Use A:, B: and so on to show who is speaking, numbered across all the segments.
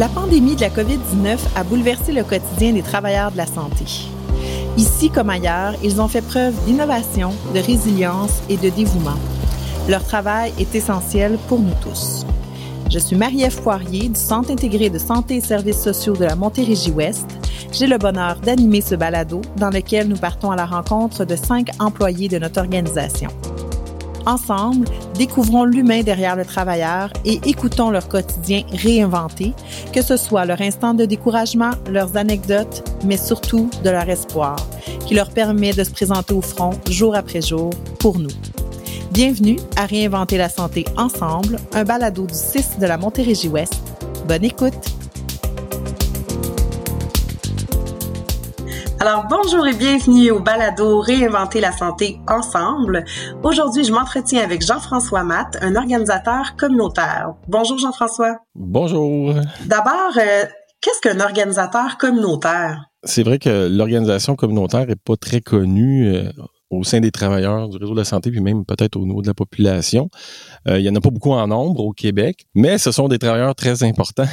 A: La pandémie de la COVID-19 a bouleversé le quotidien des travailleurs de la santé. Ici comme ailleurs, ils ont fait preuve d'innovation, de résilience et de dévouement. Leur travail est essentiel pour nous tous. Je suis Marie-Ève Poirier du Centre intégré de santé et services sociaux de la Montérégie-Ouest. J'ai le bonheur d'animer ce balado dans lequel nous partons à la rencontre de cinq employés de notre organisation. Ensemble, découvrons l'humain derrière le travailleur et écoutons leur quotidien réinventé, que ce soit leur instant de découragement, leurs anecdotes, mais surtout de leur espoir, qui leur permet de se présenter au front jour après jour pour nous. Bienvenue à Réinventer la santé ensemble, un balado du 6 de la Montérégie-Ouest. Bonne écoute! Alors bonjour et bienvenue au balado Réinventer la santé ensemble. Aujourd'hui, je m'entretiens avec Jean-François Matt, un organisateur communautaire. Bonjour Jean-François.
B: Bonjour.
A: D'abord, euh, qu'est-ce qu'un organisateur communautaire?
B: C'est vrai que l'organisation communautaire est pas très connue euh, au sein des travailleurs du réseau de la santé, puis même peut-être au niveau de la population. Euh, il y en a pas beaucoup en nombre au Québec, mais ce sont des travailleurs très importants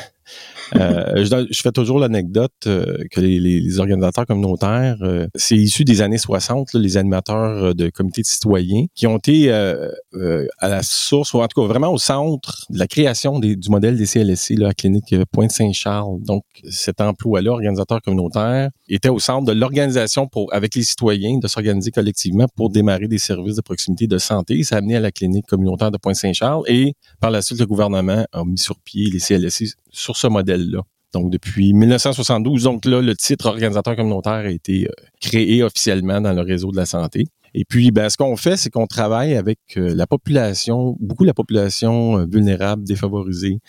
B: euh, je, fais toujours l'anecdote euh, que les, organisateurs communautaires, euh, c'est issu des années 60, les animateurs de comités de citoyens qui ont été à la source, ou en tout cas vraiment au centre de la création du modèle des CLSC là, à clinique Pointe-Saint-Charles. Donc, cet emploi-là, organisateur communautaire, était au centre de l'organisation pour avec les citoyens de s'organiser collectivement pour démarrer des services de proximité de santé. Ça a amené à la clinique communautaire de Pointe-Saint-Charles et par la suite, le gouvernement a mis sur pied les CLSC sur ce modèle-là. Donc, depuis 1972, donc là, le titre organisateur communautaire a été euh, créé officiellement dans le réseau de la santé. Et puis, ben, ce qu'on fait, c'est qu'on travaille avec euh, la population, beaucoup la population euh, vulnérable, défavorisée,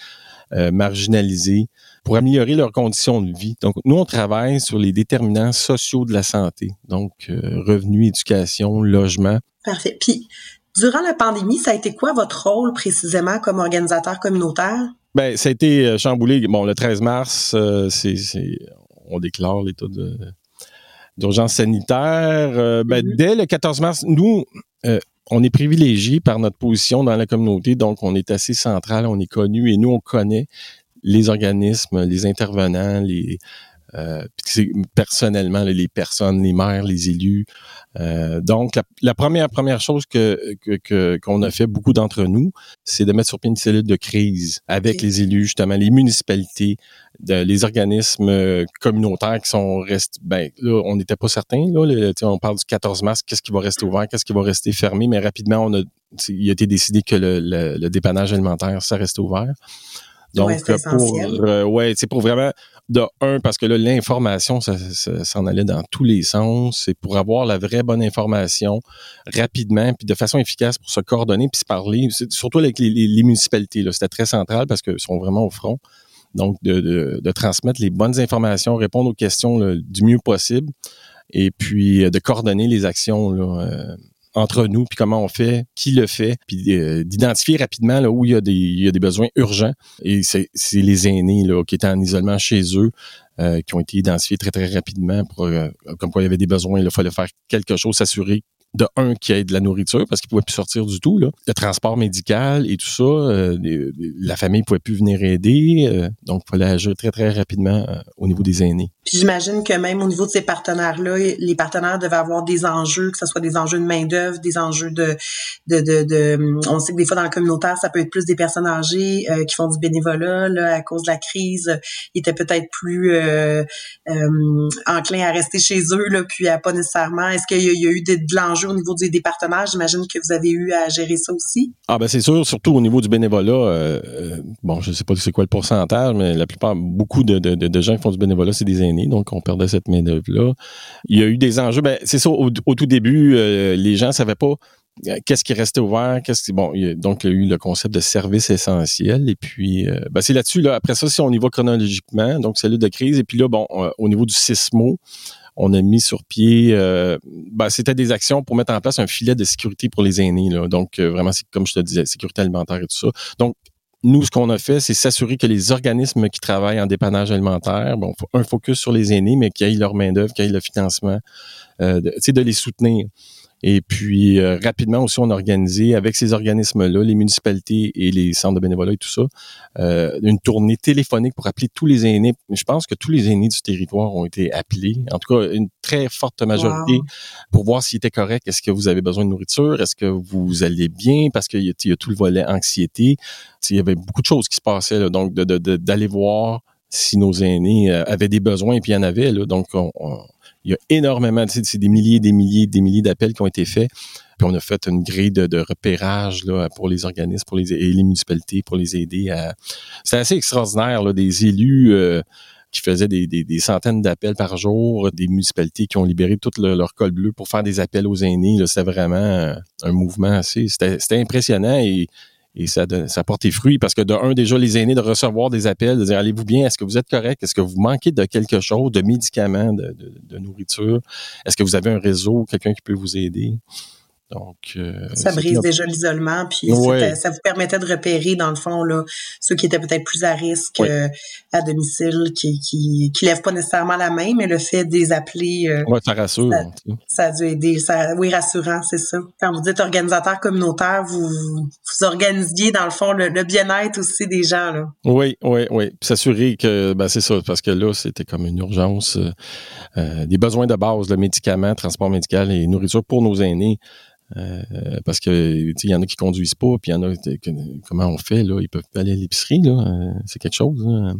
B: marginalisée, pour améliorer leurs conditions de vie. Donc, nous, on travaille sur les déterminants sociaux de la santé, donc revenus, éducation, logement.
A: Parfait. Puis, durant la pandémie, ça a été quoi votre rôle précisément comme organisateur communautaire?
B: Ben, ça a été euh, chamboulé. Bon, le 13 mars, euh, c'est, on déclare l'état d'urgence sanitaire. Euh, ben, mm-hmm. Dès le 14 mars, nous, on est privilégiés par notre position dans la communauté, donc on est assez central, on est connu et nous, on connaît les organismes, les intervenants, les, euh, personnellement les personnes, les maires, les élus. Euh, donc la, première première chose que qu'on a fait beaucoup d'entre nous, c'est de mettre sur pied une cellule de crise avec les élus justement, les municipalités, les organismes communautaires qui sont restés. Ben là, on n'était pas certains là. on parle du 14 mars, qu'est-ce qui va rester ouvert, qu'est-ce qui va rester fermé, mais rapidement on a il a été décidé que le, le dépannage alimentaire ça reste ouvert.
A: Donc, pour,
B: euh, ouais, c'est pour vraiment, de un, parce que là, l'information, ça, s'en allait dans tous les sens. C'est pour avoir la vraie bonne information rapidement, puis de façon efficace pour se coordonner, puis se parler, surtout avec les, les, municipalités. Là, c'était très central parce qu'ils sont vraiment au front. Donc, de, de, de, transmettre les bonnes informations, répondre aux questions du mieux possible, et puis euh, de coordonner les actions là, euh, entre nous, puis comment on fait, qui le fait, puis euh, d'identifier rapidement là, où il y, a des, besoins urgents. Et c'est les aînés là, qui étaient en isolement chez eux, euh, qui ont été identifiés très, très rapidement pour euh, comme quoi il y avait des besoins. Il fallait faire quelque chose, s'assurer de un qui ait de la nourriture parce qu'il pouvait plus sortir du tout là. le transport médical et tout ça la famille pouvait plus venir aider donc il fallait agir très très rapidement au niveau des aînés
A: puis j'imagine que même au niveau de ces partenaires là les partenaires devaient avoir des enjeux que ce soit des enjeux de main d'œuvre des enjeux de, de de, de on sait que des fois dans le communautaire ça peut être plus des personnes âgées qui font du bénévolat là à cause de la crise ils étaient peut-être plus enclins à rester chez eux là puis à pas nécessairement est-ce qu'il y, a eu de, l'enjeu au niveau des, partenaires. J'imagine que vous avez eu à gérer ça aussi.
B: Ah ben c'est sûr, surtout au niveau du bénévolat. Euh, euh, bon, je sais pas c'est quoi le pourcentage, mais la plupart, beaucoup de, gens qui font du bénévolat, c'est des aînés, donc on perdait cette main d'œuvre là. Il y a eu des enjeux. Ben c'est ça. Au, tout début, euh, les gens savaient pas qu'est-ce qui restait ouvert, qu'est-ce qui bon, donc il y a eu le concept de service essentiel et puis ben, c'est là-dessus là. Après ça, si on y va chronologiquement, donc cellule de crise et puis là bon, au niveau du sismo, on a mis sur pied, euh, ben, c'était des actions pour mettre en place un filet de sécurité pour les aînés. Donc, euh, vraiment, c'est comme je te disais, sécurité alimentaire et tout ça. Donc, nous, ce qu'on a fait, c'est s'assurer que les organismes qui travaillent en dépannage alimentaire, bon, un focus sur les aînés, mais qu'ils aient leur main-d'œuvre, qu'ils aient le financement, euh, de, de les soutenir Et puis, euh, rapidement aussi, on a organisé avec ces organismes-là, les municipalités et les centres de bénévolat et tout ça, euh, une tournée téléphonique pour appeler tous les aînés. Je pense que tous les aînés du territoire ont été appelés, en tout cas une très forte majorité, pour voir s'ils étaient corrects. Est-ce que vous avez besoin de nourriture? Est-ce que vous allez bien? Parce qu'il y, y, a tout le volet anxiété. Il y avait beaucoup de choses qui se passaient, là, donc d'aller de, de, voir si nos aînés euh, avaient des besoins, et puis il y en avait. Donc, on il y a énormément, c'est des milliers, des milliers, des milliers d'appels qui ont été faits. Puis on a fait une grille de, repérage là, pour les organismes, pour les, et les municipalités, pour les aider à. C'est assez extraordinaire, là, des élus euh, qui faisaient des, centaines d'appels par jour, des municipalités qui ont libéré tout leur col bleu pour faire des appels aux aînés. C'était vraiment un mouvement assez. C'était impressionnant et ça, ça a porté fruit parce que de un, déjà, les aînés de recevoir des appels, de dire allez-vous bien, est-ce que vous êtes correct, est-ce que vous manquez de quelque chose, de médicaments, de nourriture, est-ce que vous avez un réseau, quelqu'un qui peut vous aider?
C: Donc, euh, ça brise déjà l'isolement, puis ça vous permettait de repérer, dans le fond, là, ceux qui étaient peut-être plus à risque euh, à domicile, qui, qui, qui lèvent pas nécessairement la main, mais le fait de les appeler.
B: Euh, ouais, ça rassure.
C: Ça, a dû aider. Ça, oui, rassurant, c'est ça. Quand vous dites organisateur communautaire, vous, vous organisiez, dans le fond, le, bien-être aussi des gens. Là.
B: Oui, oui, oui. Puis s'assurer que, ben, c'est ça, parce que là, c'était comme une urgence. des besoins de base, le médicament, transport médical et nourriture pour nos aînés. Euh, parce que il y en a qui conduisent pas, puis il y en a comment on fait là, ils peuvent pas aller à l'épicerie là, euh, c'est quelque chose. Hein.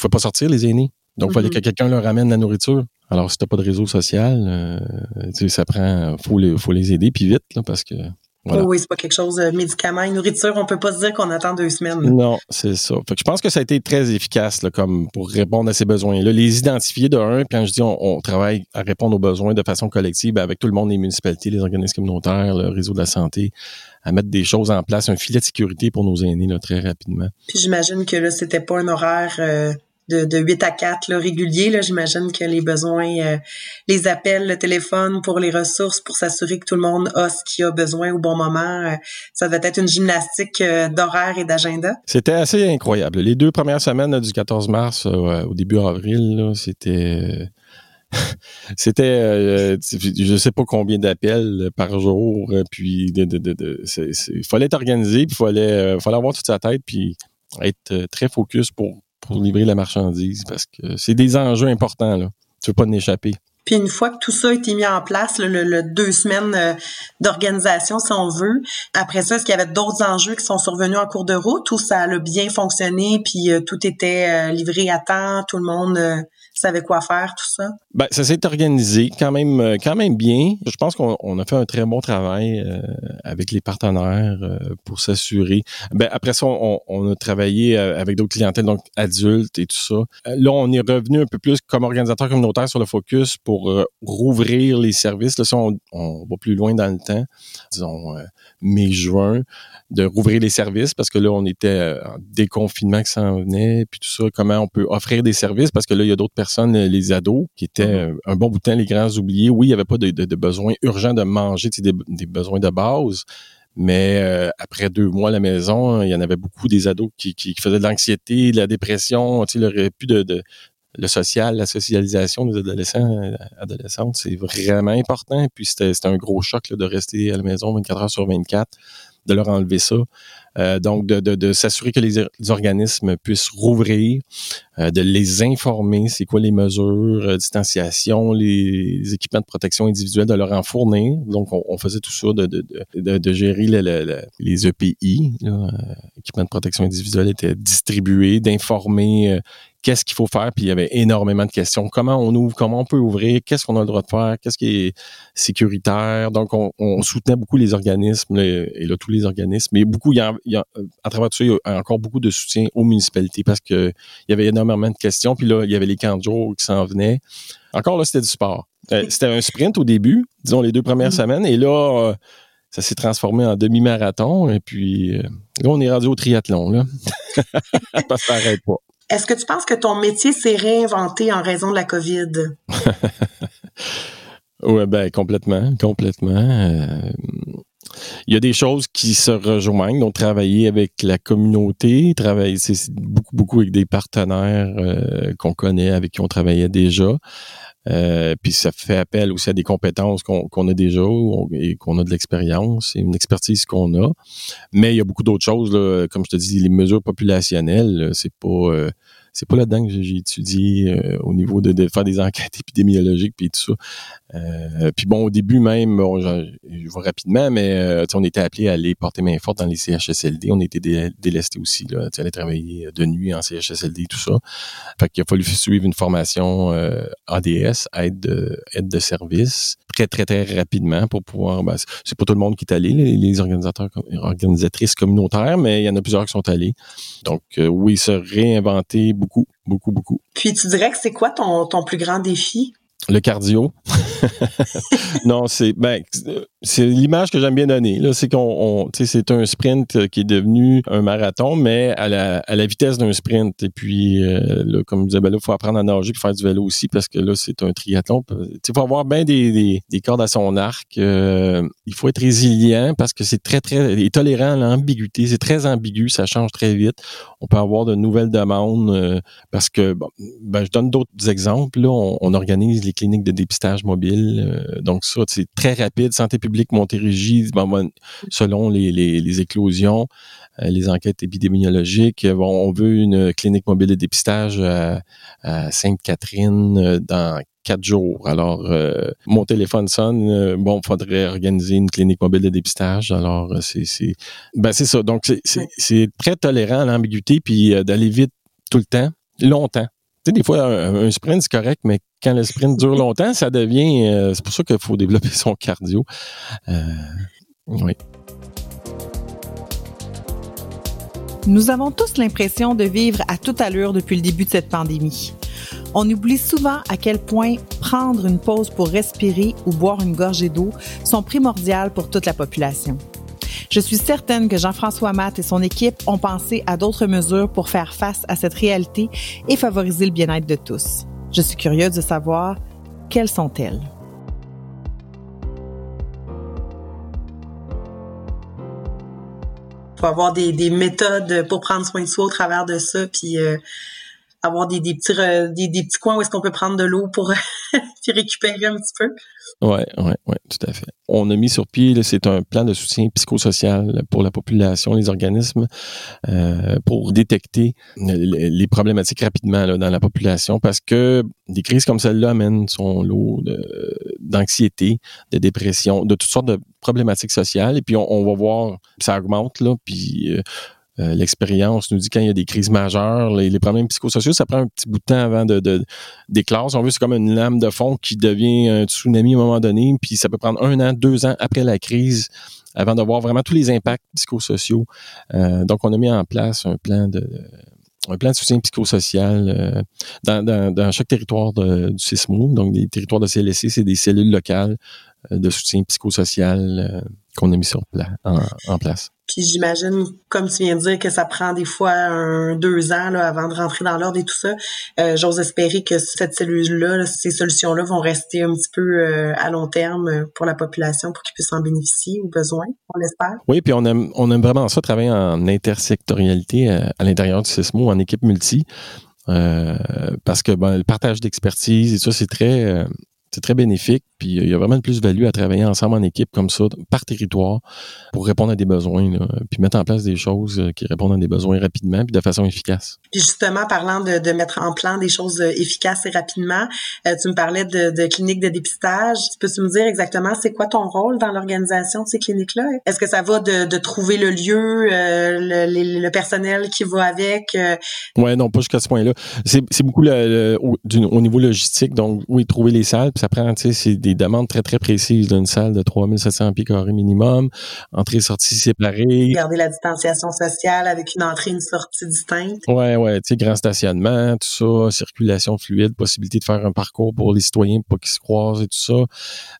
B: Faut pas sortir les aînés. Donc il fallait mm-hmm. que quelqu'un leur ramène la nourriture. Alors si t'as pas de réseau social, euh, ça prend faut les faut les aider puis vite là, parce que
C: Oh oui, c'est pas quelque chose de médicaments et nourriture. On peut pas se dire qu'on attend deux semaines.
B: Non, c'est ça. Fait que je pense que ça a été très efficace là, comme pour répondre à ces besoins-là. Les identifier de un, quand je dis on, travaille à répondre aux besoins de façon collective avec tout le monde, les municipalités, les organismes communautaires, le réseau de la santé, à mettre des choses en place, un filet de sécurité pour nos aînés là, très rapidement.
C: Puis j'imagine que là, c'était pas un horaire euh, de, de 8 à 4 là, régulier. J'imagine que les besoins, euh, les appels, le téléphone pour les ressources, pour s'assurer que tout le monde a ce qu'il a besoin au bon moment, euh, ça devait être une gymnastique euh, d'horaire et d'agenda.
B: C'était assez incroyable. Les deux premières semaines du 14 mars au début avril, c'était... c'était je sais pas combien d'appels par jour puis de, de, fallait être organisé puis fallait fallait avoir toute sa tête puis être très focus pour pour livrer la marchandise parce que c'est des enjeux importants, là. Tu veux pas en échapper.
C: Puis une fois que tout ça a été mis en place, le, deux semaines euh, d'organisation, si on veut, après ça, est-ce qu'il y avait d'autres enjeux qui sont survenus en cours de route ou ça a bien fonctionné, puis euh, tout était euh, livré à temps, tout le monde savait quoi faire, tout ça?
B: Ben, ça s'est organisé quand même, euh, quand même bien. Je pense qu'on a fait un très bon travail euh, avec les partenaires euh, pour s'assurer. Ben, après ça, on, a travaillé avec d'autres clientèles, donc adultes et tout ça. Là, on est revenu un peu plus comme organisateur communautaire sur le focus pour rouvrir les services. Là, on, va plus loin dans le temps, disons mai-juin de rouvrir les services parce que là, on était en déconfinement qui s'en venait, puis tout ça, comment on peut offrir des services? Parce que là, il y a d'autres personnes, les ados, qui étaient mm-hmm. euh, un bon bout de temps les grands oubliés. Oui, il n'y avait pas de, de, besoin urgent de manger, des, des besoins de base, mais euh, après deux mois à la maison, il y en avait beaucoup des ados qui, qui, faisaient de l'anxiété, de la dépression, tu sais, il n'y aurait plus de, de, le social, la socialisation des adolescents, adolescentes, c'est vraiment important. Puis c'était un gros choc là, de rester à la maison 24 heures sur 24 de leur enlever ça. Euh, donc, de, de, de s'assurer que les, organismes puissent rouvrir, euh, de les informer, c'est quoi les mesures, euh, distanciation, les, équipements de protection individuelle, de leur en fournir. Donc, on, faisait tout ça, de, de, de gérer les EPI, là, équipements de protection individuelle étaient distribués, d'informer qu'est-ce qu'il faut faire, puis il y avait énormément de questions. Comment on ouvre, comment on peut ouvrir, qu'est-ce qu'on a le droit de faire, qu'est-ce qui est sécuritaire. Donc, on, soutenait beaucoup les organismes, et là, tous les organismes, mais beaucoup, il y, a, à travers tout ça, il y a encore beaucoup de soutien aux municipalités parce que il y avait énormément de questions, puis là, il y avait les camps de jour qui s'en venaient. Encore là, c'était du sport. Euh, c'était un sprint au début, disons les deux premières mm-hmm. semaines, et là, euh, ça s'est transformé en demi-marathon, et puis euh, là, on est rendu au triathlon, là. parce que ça n'arrête pas.
C: Est-ce que tu penses que ton métier s'est réinventé en raison de la COVID?
B: oui, ben complètement, complètement. Euh, il y a des choses qui se rejoignent, donc travailler avec la communauté, travailler c'est beaucoup beaucoup avec des partenaires euh, qu'on connaît, avec qui on travaillait déjà. Euh, puis ça fait appel aussi à des compétences qu'on a déjà et qu'on a de l'expérience et une expertise qu'on a. Mais il y a beaucoup d'autres choses, là, comme je te dis, les mesures populationnelles, c'est pas euh, c'est pas là-dedans que j'ai étudié au niveau de, de, faire des enquêtes épidémiologiques puis tout ça. Euh, puis bon, au début même, bon, je, je vais rapidement, mais euh, on était appelé à aller porter main forte dans les CHSLD. On était dé délesté aussi, là, aller travailler de nuit en CHSLD, tout ça. Fait qu'il a fallu suivre une formation euh, ADS, aide de, aide de service, très, très, très rapidement pour pouvoir. Ben, c'est pas tout le monde qui est allé, les, les organisateurs, organisatrices communautaires, mais il y en a plusieurs qui sont allés. Donc, euh, oui, se réinventer beaucoup, beaucoup, beaucoup.
C: Puis tu dirais que c'est quoi ton, ton plus grand défi?
B: Le cardio. non, c'est ben c'est l'image que j'aime bien donner. Là, c'est qu'on, c'est un sprint qui est devenu un marathon, mais à la, vitesse d'un sprint. Et puis, euh, là, comme je disais, ben il faut apprendre à nager et faire du vélo aussi parce que là, c'est un triathlon. Il faut avoir bien des, des, des, cordes à son arc. Euh, il faut être résilient parce que c'est très, très tolérant à l'ambiguïté. C'est très ambigu, ça change très vite. On peut avoir de nouvelles demandes euh, parce que, ben, je donne d'autres exemples. Là, on, on organise les cliniques de dépistage mobile. Euh, donc ça, c'est très rapide. Santé publique Montérégie, selon les, les, éclosions, euh, les enquêtes épidémiologiques, on veut une clinique mobile de dépistage à, Sainte-Catherine euh, dans quatre jours. Alors, mon téléphone sonne. bon, il faudrait organiser une clinique mobile de dépistage. Alors, c'est c'est ben c'est ça. Donc, c'est très tolérant à l'ambiguïté, puis d'aller vite tout le temps, longtemps. Tu sais, des fois, un, sprint, c'est correct, mais quand le sprint dure longtemps, ça devient... Euh, c'est pour ça qu'il faut développer son cardio. Euh, oui.
A: Nous avons tous l'impression de vivre à toute allure depuis le début de cette pandémie. On oublie souvent à quel point prendre une pause pour respirer ou boire une gorgée d'eau sont primordiales pour toute la population. Je suis certaine que Jean-François Matt et son équipe ont pensé à d'autres mesures pour faire face à cette réalité et favoriser le bien-être de tous. Je suis curieuse de savoir quelles sont-elles.
C: Il faut avoir des, méthodes pour prendre soin de soi au travers de ça, puis euh, avoir des, petits des, petits coins où est-ce qu'on peut prendre de l'eau pour récupérer un petit peu.
B: Ouais, ouais, ouais, tout à fait. On a mis sur pied, c'est un plan de soutien psychosocial pour la population, les organismes, euh, pour détecter les problématiques rapidement là, dans la population, parce que des crises comme celle-là amènent son lot d'anxiété, de, dépression, de toutes sortes de problématiques sociales, et puis on, on va voir, ça augmente là, puis euh, euh, l'expérience nous dit quand il y a des crises majeures, les, problèmes psychosociaux, ça prend un petit bout de temps avant de, de d'éclore. Si on veut, c'est comme une lame de fond qui devient un tsunami à un moment donné, puis ça peut prendre un an, deux ans après la crise avant de voir vraiment tous les impacts psychosociaux. Euh, donc, on a mis en place un plan de soutien psychosocial euh, dans, chaque territoire du CISMO. Donc, des territoires de CLSC, c'est des cellules locales de soutien psychosocial qu'on a mis en, place.
C: Puis j'imagine, comme tu viens de dire, que ça prend des fois un deux ans là, avant de rentrer dans l'ordre et tout ça. Euh, j'ose espérer que cette cellule-là, ces solutions-là vont rester un petit peu euh, à long terme pour la population pour qu'ils puissent en bénéficier au besoin, on l'espère.
B: Oui, puis on aime, on aime vraiment ça, travailler en intersectorialité à, euh, l'intérieur du CISMO, en équipe multi. parce que ben, le partage d'expertise et ça, c'est très c'est très bénéfique. Puis il y a vraiment une plus-value à travailler ensemble en équipe comme ça, par territoire, pour répondre à des besoins, puis mettre en place des choses euh, qui répondent à des besoins rapidement, puis de façon efficace.
C: Puis justement, parlant de, de mettre en plan des choses euh, efficaces et rapidement, euh, tu me parlais de, de cliniques de dépistage. Peux-tu me dire exactement c'est quoi ton rôle dans l'organisation de ces cliniques-là? Est-ce que ça va de, de trouver le lieu, le, le, personnel qui va avec? Euh...
B: Ouais, non, pas jusqu'à ce point-là. C'est beaucoup le, au, au, niveau logistique. Donc, oui, trouver les salles, ça prend, tu sais, c'est des demandes très, très précises d'une salle de 3700 pieds carrés minimum, entrée-sortie séparée.
C: Garder la distanciation sociale avec une entrée et une sortie distincte.
B: Ouais, ouais, tu sais, grand stationnement, tout ça, circulation fluide, possibilité de faire un parcours pour les citoyens pour pas qu'ils se croisent et tout ça.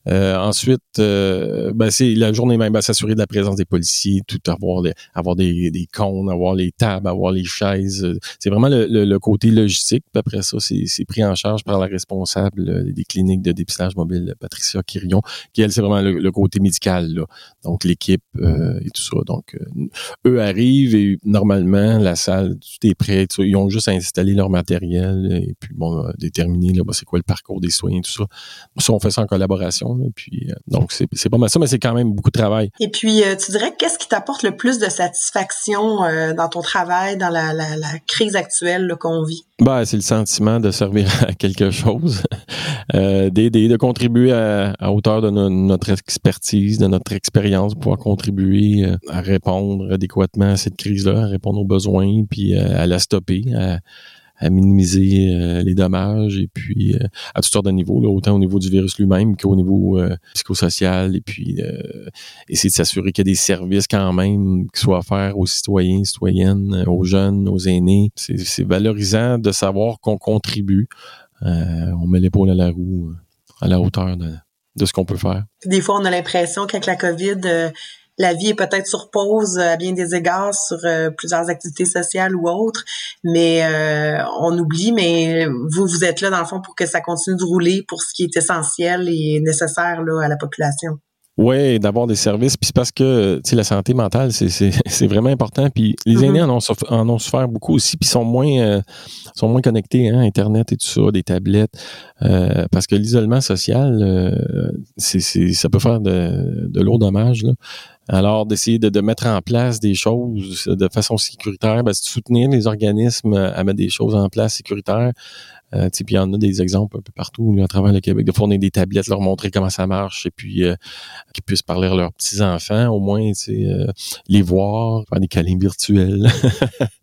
B: Euh, ensuite, euh, ben, c'est la journée même, ben, s'assurer de la présence des policiers, tout avoir, des, avoir des, des cônes, avoir les tables, avoir les chaises. C'est vraiment le, le, côté logistique. Puis après ça, c'est pris en charge par la responsable des cliniques de le dépistage mobile Patricia Quirion, qui elle, c'est vraiment le, côté médical, là. donc l'équipe euh, et tout ça. Donc, euh, eux arrivent et normalement, la salle, tout est prêt. Ils ont juste à installer leur matériel et puis, bon, déterminer là, c'est quoi le parcours des soins et tout ça. Ça, on fait ça en collaboration. puis, donc, c'est, pas mal ça, mais c'est quand même beaucoup de travail.
C: Et puis, tu dirais, qu'est-ce qui t'apporte le plus de satisfaction dans ton travail, dans la, crise actuelle qu'on vit?
B: Ben, c'est le sentiment de servir à quelque chose, euh, d'aider, de contribuer à, hauteur de notre expertise, de notre expérience, pouvoir contribuer euh, à répondre adéquatement à cette crise-là, à répondre aux besoins, puis euh, à la stopper, à minimiser euh, les dommages et puis euh, à toutes sortes de niveaux, là, autant au niveau du virus lui-même qu'au niveau euh, psychosocial et puis essayer de s'assurer qu'il y a des services quand même qui soient offerts aux citoyens, citoyennes, aux jeunes, aux aînés. C'est valorisant de savoir qu'on contribue. on met l'épaule à la roue à la hauteur de, de ce qu'on peut faire.
C: Des fois, on a l'impression qu'avec la COVID, la vie est peut-être sur pause à bien des égards sur euh, plusieurs activités sociales ou autres, mais euh, on oublie, mais vous, vous êtes là dans le fond pour que ça continue de rouler pour ce qui est essentiel et nécessaire là, à la population.
B: Oui, d'avoir des services. Puis c'est parce que la santé mentale, c'est vraiment important. Puis les mm-hmm. aînés en ont, en ont souffert beaucoup aussi, puis sont moins euh, sont moins connectés, hein, Internet et tout ça, des tablettes. parce que l'isolement social, c'est ça peut faire de, de lourds dommages. Là. Alors, d'essayer de, mettre en place des choses de façon sécuritaire, ben, de soutenir les organismes à mettre des choses en place sécuritaires. Euh, il y en a des exemples un peu partout à travers le Québec, de fournir des tablettes, leur montrer comment ça marche, et puis euh, qu'ils puissent parler à leurs petits-enfants, au moins euh, les voir, faire des câlins virtuels.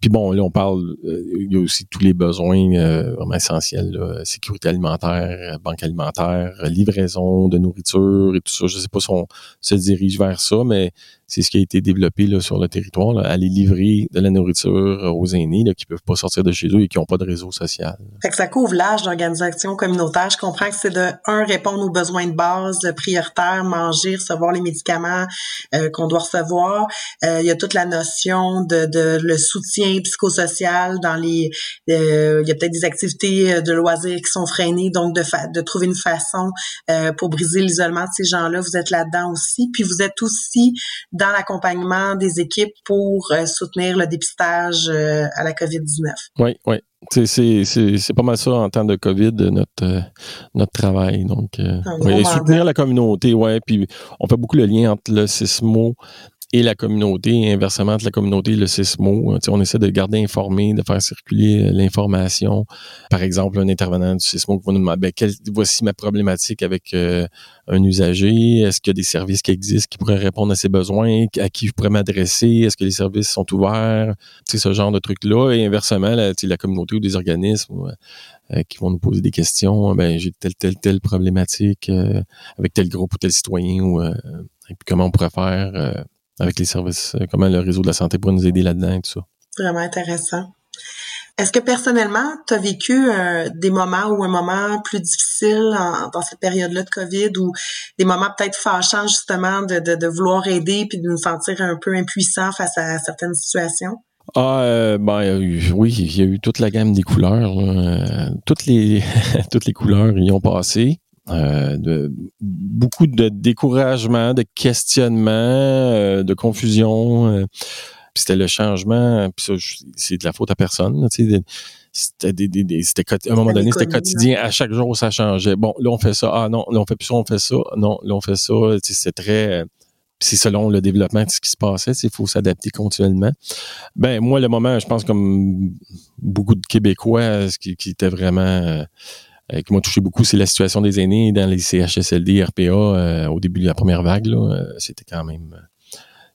B: Puis bon, là, on parle, euh, il y a aussi tous les besoins euh, vraiment essentiels, sécurité alimentaire, banque alimentaire, livraison de nourriture et tout ça. Je sais pas si on se dirige vers ça, mais c'est ce qui a été développé là, sur le territoire, là, aller livrer de la nourriture aux aînés là, qui peuvent pas sortir de chez eux et qui n'ont pas de réseau social.
C: Fait que ça couvre l'âge d'organisation communautaire. Je comprends que c'est de, un, répondre aux besoins de base prioritaires, manger, recevoir les médicaments euh, qu'on doit recevoir. il y a toute la notion de, de le soutien psychosocial dans les euh, il y a peut-être des activités euh, de loisirs qui sont freinées donc de de trouver une façon euh, pour briser l'isolement de ces gens-là vous êtes là-dedans aussi puis vous êtes aussi dans l'accompagnement des équipes pour soutenir le dépistage à la COVID-19.
B: Oui, oui. C'est pas mal ça en temps de COVID, notre, notre travail. Donc, et soutenir la communauté, ouais. Puis on fait beaucoup le lien entre le CISMO et la communauté, inversement la communauté le CISMO. on essaie de garder informé, de faire circuler euh, l'information. Par exemple, un intervenant du CISMO qui va nous demander ben, voici ma problématique avec euh, un usager. Est-ce qu'il y a des services qui existent qui pourraient répondre à ses besoins? À qui je pourrais m'adresser? Est-ce que les services sont ouverts? sais, ce genre de trucs-là. Et inversement, la, la communauté ou des organismes euh, qui vont nous poser des questions. Ben, j'ai telle, telle, telle problématique avec tel groupe ou tel citoyen ou et comment on pourrait faire avec les services, euh, comment le réseau de la santé pourrait nous aider là-dedans et tout ça.
C: Vraiment intéressant. Est-ce que personnellement, tu as vécu euh, des moments ou un moment plus difficile dans cette période-là de COVID ou des moments peut-être fâchants justement de, de, vouloir aider puis de nous sentir un peu impuissants face à certaines situations?
B: Ah, euh, ben oui, il y a eu toute la gamme des couleurs. toutes les toutes les couleurs y ont passé. Euh, de, beaucoup de découragement, de questionnement, euh, de confusion. Euh, puis c'était le changement, puis ça, c'est de la faute à personne. Tu sais, c'était des, des, c'était à un moment donné c'était quotidien à chaque jour ça changeait bon là on fait ça ah non là on fait plus ça on fait ça non là on fait ça c'est très c'est selon le développement de ce qui se passait il faut s'adapter continuellement ben moi le moment je pense comme beaucoup de Québécois ce qui, qui était vraiment euh, qui m'a touché beaucoup, c'est la situation des aînés dans les CHSLD, RPA euh, au début de la première vague. Euh, c'était quand même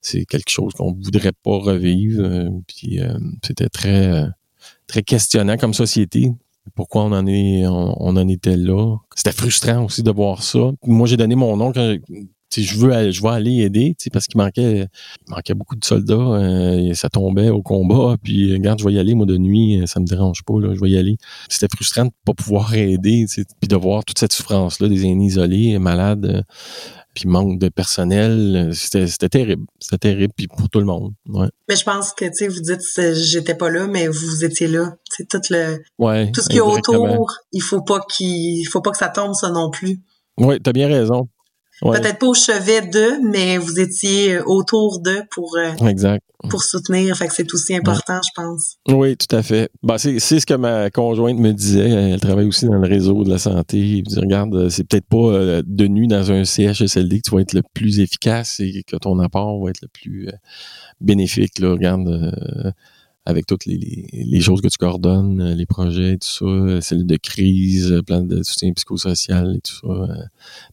B: c'est quelque chose qu'on voudrait pas revivre. puis c'était très très questionnant comme société. Pourquoi on en est on, en était là? C'était frustrant aussi de voir ça. Moi, j'ai donné mon nom quand je veux aller, je vais aller aider, parce qu'il manquait, il manquait beaucoup de soldats, euh, ça tombait au combat, puis regarde, je vais y aller, moi, de nuit, ça me dérange pas, là, je vais y aller. C'était frustrant de pas pouvoir aider, puis de voir toute cette souffrance-là des aînés isolés, malades, puis manque de personnel, c'était terrible. C'était terrible, puis pour tout le monde. Ouais.
C: Mais je pense que, tu sais, vous dites, j'étais pas là, mais vous étiez là. C'est tout le tout ce qui est autour, il faut pas qu'il faut pas que ça tombe ça non plus.
B: Oui, tu as bien raison.
C: Peut-être pas au chevet d'eux, mais vous étiez autour d'eux pour euh,
B: exact.
C: pour soutenir. Fait que c'est aussi important, je pense.
B: Oui, tout à fait. Ben, c'est, ce que ma conjointe me disait. Elle travaille aussi dans le réseau de la santé. Elle dit, regarde, c'est peut-être pas euh, de nuit dans un CHSLD que tu vas être le plus efficace et que ton apport va être le plus euh, bénéfique. Là. Regarde, avec toutes les, les, choses que tu coordonnes, euh, les projets, tout ça, euh, cellules de crise, euh, plan de soutien psychosocial et tout ça,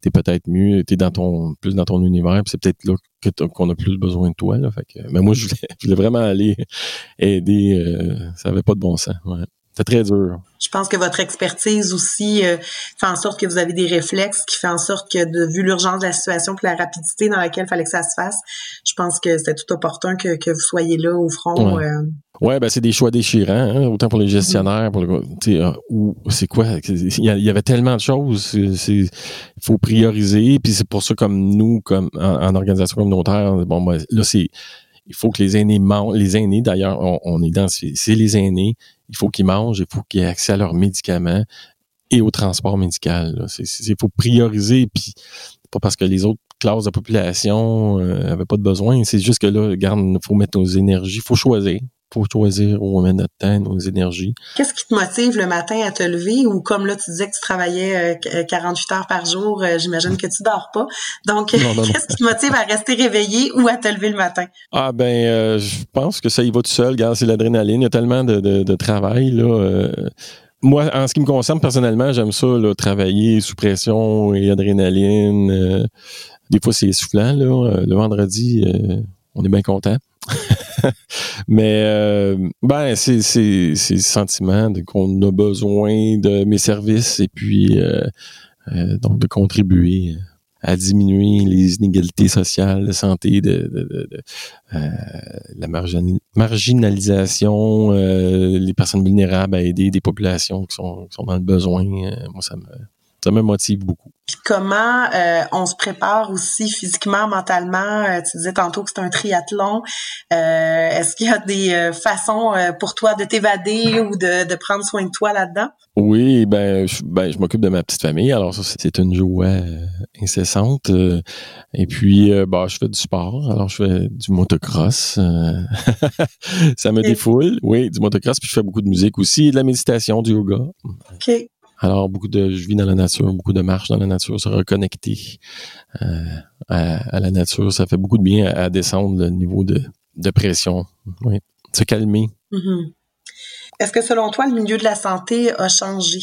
B: t'es peut-être mieux, t'es dans ton plus dans ton univers, c'est peut-être là qu'on a plus besoin de toi. Là, fait que, mais moi, je voulais, je voulais vraiment aller aider. ça avait pas de bon sens. Ouais. C'est très dur.
C: Je pense que votre expertise aussi euh, fait en sorte que vous avez des réflexes qui fait en sorte que, de vu l'urgence de la situation et la rapidité dans laquelle il fallait que ça se fasse, je pense que c'était tout opportun que, que, vous soyez là au front.
B: Ouais, euh. ben c'est des choix déchirants, hein, autant pour les gestionnaires, pour le, euh, ou c'est quoi, il y, avait tellement de choses, il faut prioriser, puis c'est pour ça comme nous, comme en, organisation communautaire, bon, ben, là c'est il faut que les aînés mangent. Les aînés, d'ailleurs, on, est dans c'est les aînés. Il faut qu'ils mangent, il faut qu'ils aient accès à leurs médicaments et au transport médical. Il faut prioriser, puis pas parce que les autres classes de population n'avaient euh, pas de besoin. C'est juste que là, regarde, il faut mettre nos énergies, il faut choisir faut choisir où on met notre temps, nos énergies.
C: Qu'est-ce qui te motive le matin à te lever? Ou comme là tu disais que tu travaillais 48 euh, heures par jour, euh, j'imagine que tu dors pas. Donc qu'est-ce qui te motive à rester réveillé ou à te lever le matin?
B: Ah ben euh, je pense que ça y va tout seul, regarde, c'est l'adrénaline, il y a tellement de, de, travail là moi, en ce qui me concerne personnellement, j'aime ça, là, travailler sous pression et adrénaline. des fois, c'est essoufflant. Là. Le vendredi, on est bien content. Mais euh, ben c'est c'est c'est sentiment qu'on a besoin de mes services et puis euh, euh, donc de contribuer à diminuer les inégalités sociales, de santé, de, de, de, la marginalisation, les personnes vulnérables, à aider des populations qui sont, qui sont dans le besoin. moi, ça me ça me motive beaucoup.
C: Puis comment euh, on se prépare aussi physiquement, mentalement? Euh, tu disais tantôt que c'est un triathlon. Euh, est-ce qu'il y a des façons pour toi de t'évader ou de, de, prendre soin de toi là-dedans?
B: Oui, ben je, ben, je m'occupe de ma petite famille. Alors ça, c'est une joie incessante. et puis, bah, je fais du sport. Alors je fais du motocross. ça me défoule. Oui, du motocross. Puis je fais beaucoup de musique aussi, de la méditation, du yoga.
C: OK.
B: Alors, beaucoup de, je vis dans la nature, beaucoup de marches dans la nature, se reconnecter euh, à, la nature, ça fait beaucoup de bien à, descendre le niveau de, de pression. Oui, se calmer.
C: Mm-hmm. Est-ce que selon toi, le milieu de la santé a changé?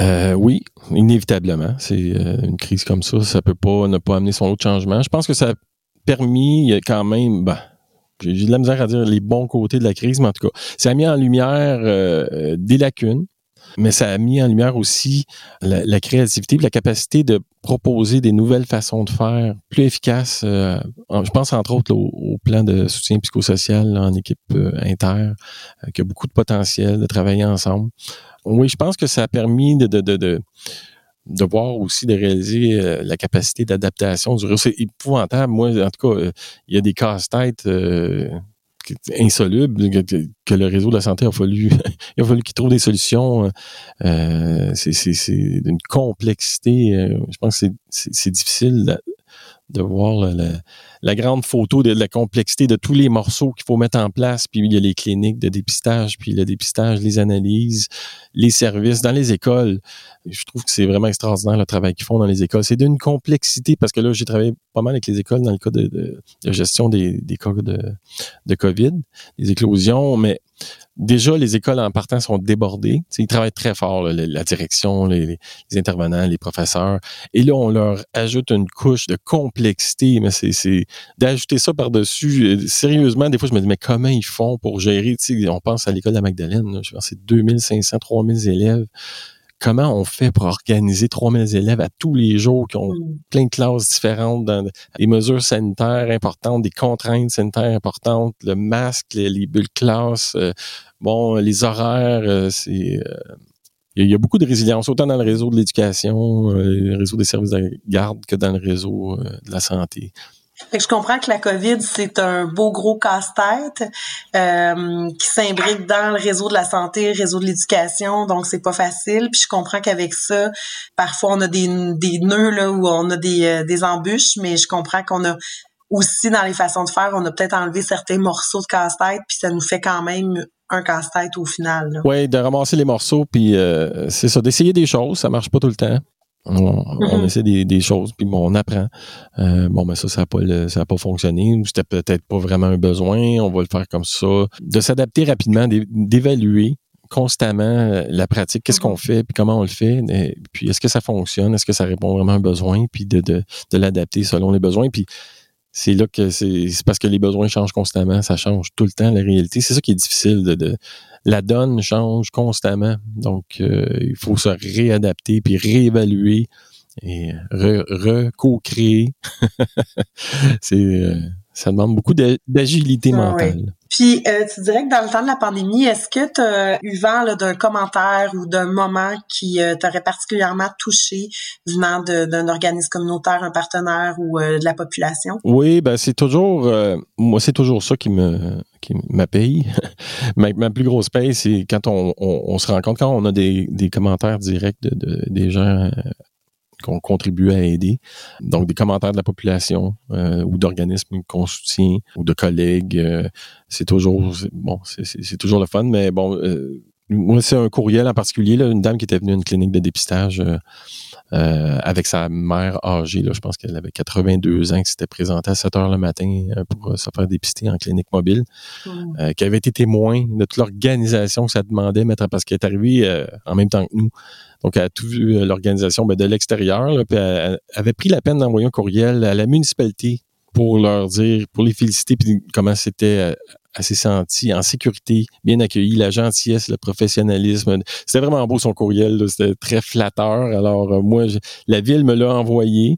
B: Euh, oui, inévitablement. C'est euh, une crise comme ça, ça peut pas ne pas amener son autre changement. Je pense que ça a permis quand même, ben, j'ai de la misère à dire les bons côtés de la crise, mais en tout cas, ça a mis en lumière des lacunes mais ça a mis en lumière aussi la, créativité, la capacité de proposer des nouvelles façons de faire plus efficaces. Euh, je pense entre autres au, plan de soutien psychosocial en équipe euh, inter, euh, qui a beaucoup de potentiel de travailler ensemble. Oui, je pense que ça a permis de, de, de, de voir aussi de réaliser la capacité d'adaptation du C'est épouvantable. Moi, en tout cas, il y a des casse-têtes insoluble que, le réseau de la santé a fallu il a fallu qu'il trouve des solutions euh, c'est d'une complexité euh, je pense que c'est difficile de voir la, grande photo de la complexité de tous les morceaux qu'il faut mettre en place. Puis il y a les cliniques de dépistage, puis le dépistage, les analyses, les services dans les écoles. Je trouve que c'est vraiment extraordinaire le travail qu'ils font dans les écoles. C'est d'une complexité parce que là, j'ai travaillé pas mal avec les écoles dans le cas de, gestion des, des cas de, de COVID, des éclosions, mais déjà, les écoles en partant sont débordées. ils travaillent très fort, la direction, les, intervenants, les professeurs. Et là, on leur ajoute une couche de complexité. Mais c'est d'ajouter ça par-dessus. Euh, sérieusement, des fois, je me dis, mais comment ils font pour gérer? on pense à l'école de la Magdalene. je pense c'est 2500, 3000 élèves comment on fait pour organiser 3000 élèves à tous les jours qui ont mm. plein de classes différentes, dans des mesures sanitaires importantes, des contraintes sanitaires importantes, le masque, les, bulles classe, euh, bon, les horaires, euh, c'est euh, il y, a beaucoup de résilience, autant dans le réseau de l'éducation, le réseau des services de garde que dans le réseau de la santé.
C: Je comprends que la COVID, c'est un beau gros casse-tête euh, qui s'imbrique dans le réseau de la santé, le réseau de l'éducation, donc c'est pas facile. Puis je comprends qu'avec ça, parfois on a des, nœuds là où on a des, euh, des embûches, mais je comprends qu'on a aussi dans les façons de faire, on a peut-être enlevé certains morceaux de casse-tête, puis ça nous fait quand même un casse-tête au final.
B: Oui, de ramasser les morceaux, puis euh, c'est ça, d'essayer des choses, ça marche pas tout le temps. On, mm-hmm. essaie des, choses, puis bon, on apprend. Euh, bon, mais ça, ça n'a pas, ça pas fonctionné. C'était peut-être pas vraiment un besoin. On va le faire comme ça. De s'adapter rapidement, d'évaluer constamment euh, la pratique, qu'est-ce qu'on mm-hmm. fait, puis comment on le fait, puis est-ce que ça fonctionne, est-ce que ça répond vraiment à un besoin, puis de, de, de l'adapter selon les besoins. Puis c'est là que c'est parce que les besoins changent constamment, ça change tout le temps la réalité. C'est ça qui est difficile de, la donne change constamment. Donc euh, il faut se réadapter puis réévaluer et re-co-créer. c'est euh, ça demande beaucoup d'agilité ah mentale.
C: Puis, euh, tu dirais que dans le temps de la pandémie, est-ce que tu as eu vent d'un commentaire ou d'un moment qui euh, t'aurait particulièrement touché venant d'un organisme communautaire, un partenaire ou euh, de la population?
B: Oui, ben c'est toujours, moi c'est toujours ça qui me qui m'appelle. ma, ma plus grosse paye, c'est quand on, on, se rend compte, quand on a des, des commentaires directs de, de des gens qu'on contribue à aider. Donc, des commentaires de la population euh, ou d'organismes qu'on soutient ou de collègues, euh, c'est toujours bon, c'est toujours le fun. Mais bon, euh, moi, c'est un courriel en particulier, là, une dame qui était venue à une clinique de dépistage avec sa mère âgée. Là, je pense qu'elle avait 82 ans, qui s'était présentée à 7 heures le matin pour se faire dépister en clinique mobile, mmh. qui avait été témoin de toute l'organisation que ça demandait, mettre parce qu'elle est arrivée en même temps que nous donc, elle a tout vu euh, l'organisation ben, de l'extérieur, puis elle, avait pris la peine d'envoyer un courriel à la municipalité pour leur dire, pour les féliciter, puis comment c'était assez euh, senti en sécurité, bien accueilli, la gentillesse, le professionnalisme. C'était vraiment beau son courriel, c'était très flatteur. Alors euh, moi, la ville me l'a envoyé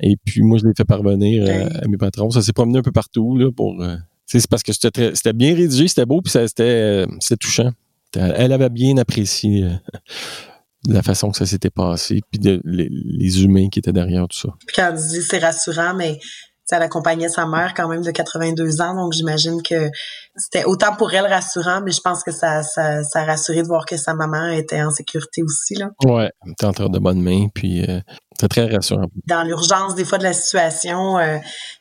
B: et puis moi je l'ai fait parvenir à mes patrons. Ça s'est promené un peu partout là pour. c'est parce que c'était bien rédigé, c'était beau puis c'était touchant. Elle avait bien apprécié la façon que ça s'était passé, puis de, les, humains qui étaient derrière tout ça.
C: Puis quand elle dit c'est rassurant, mais elle accompagnait sa mère quand même de 82 ans, donc j'imagine que c'était autant pour elle rassurant, mais je pense que ça, ça, ça a rassuré de voir que sa maman était en sécurité aussi. Là.
B: Ouais, était en de bonnes mains, puis euh, c'est très rassurant.
C: Dans l'urgence, des fois, de la situation, euh,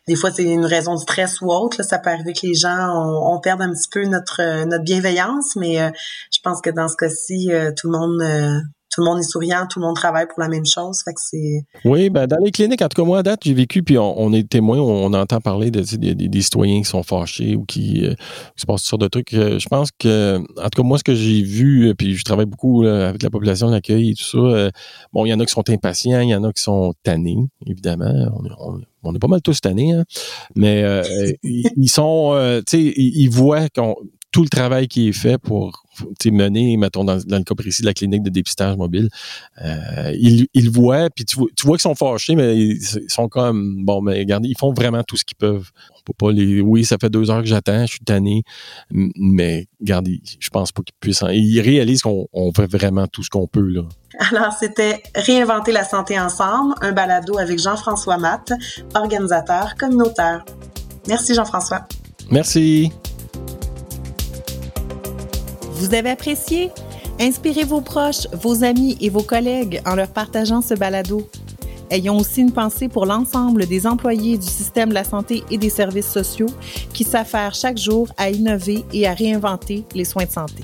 C: des fois, c'est une raison de stress ou autre. ça peut arriver que les gens, on, perde un petit peu notre, notre bienveillance, mais euh, je pense que dans ce cas-ci, tout le monde tout le monde est souriant, tout le monde travaille pour la même chose. Fait que c'est.
B: Oui, ben dans les cliniques, en tout cas moi à date, j'ai vécu, puis on, est témoin, on, entend parler de, des, citoyens qui sont fâchés ou qui, euh, se passent toutes sortes de trucs. Euh, je pense que, en tout cas moi, ce que j'ai vu, euh, puis je travaille beaucoup avec la population d'accueil et tout ça. bon, il y en a qui sont impatients, il y en a qui sont tannés, évidemment. On, est pas mal tous tannés, hein. mais ils, sont, tu sais, ils, voient qu'on tout le travail qui est fait pour mener, mettons, dans, le cas précis de la clinique de dépistage mobile, euh, ils, ils voient, puis tu, tu vois qu'ils sont fâchés, mais ils, sont comme, bon, mais regardez, ils font vraiment tout ce qu'ils peuvent. On peut pas les, oui, ça fait deux heures que j'attends, je suis tanné, mais regardez, je pense pas qu'ils puissent, ils réalisent qu'on fait vraiment tout ce qu'on peut, là.
C: Alors, c'était Réinventer la santé ensemble, un balado avec Jean-François Matt, organisateur communautaire. Merci Jean-François.
B: Merci.
A: Vous avez apprécié? Inspirez vos proches, vos amis et vos collègues en leur partageant ce balado. Ayons aussi une pensée pour l'ensemble des employés du système de la santé et des services sociaux qui s'affairent chaque jour à innover et à réinventer les soins de santé.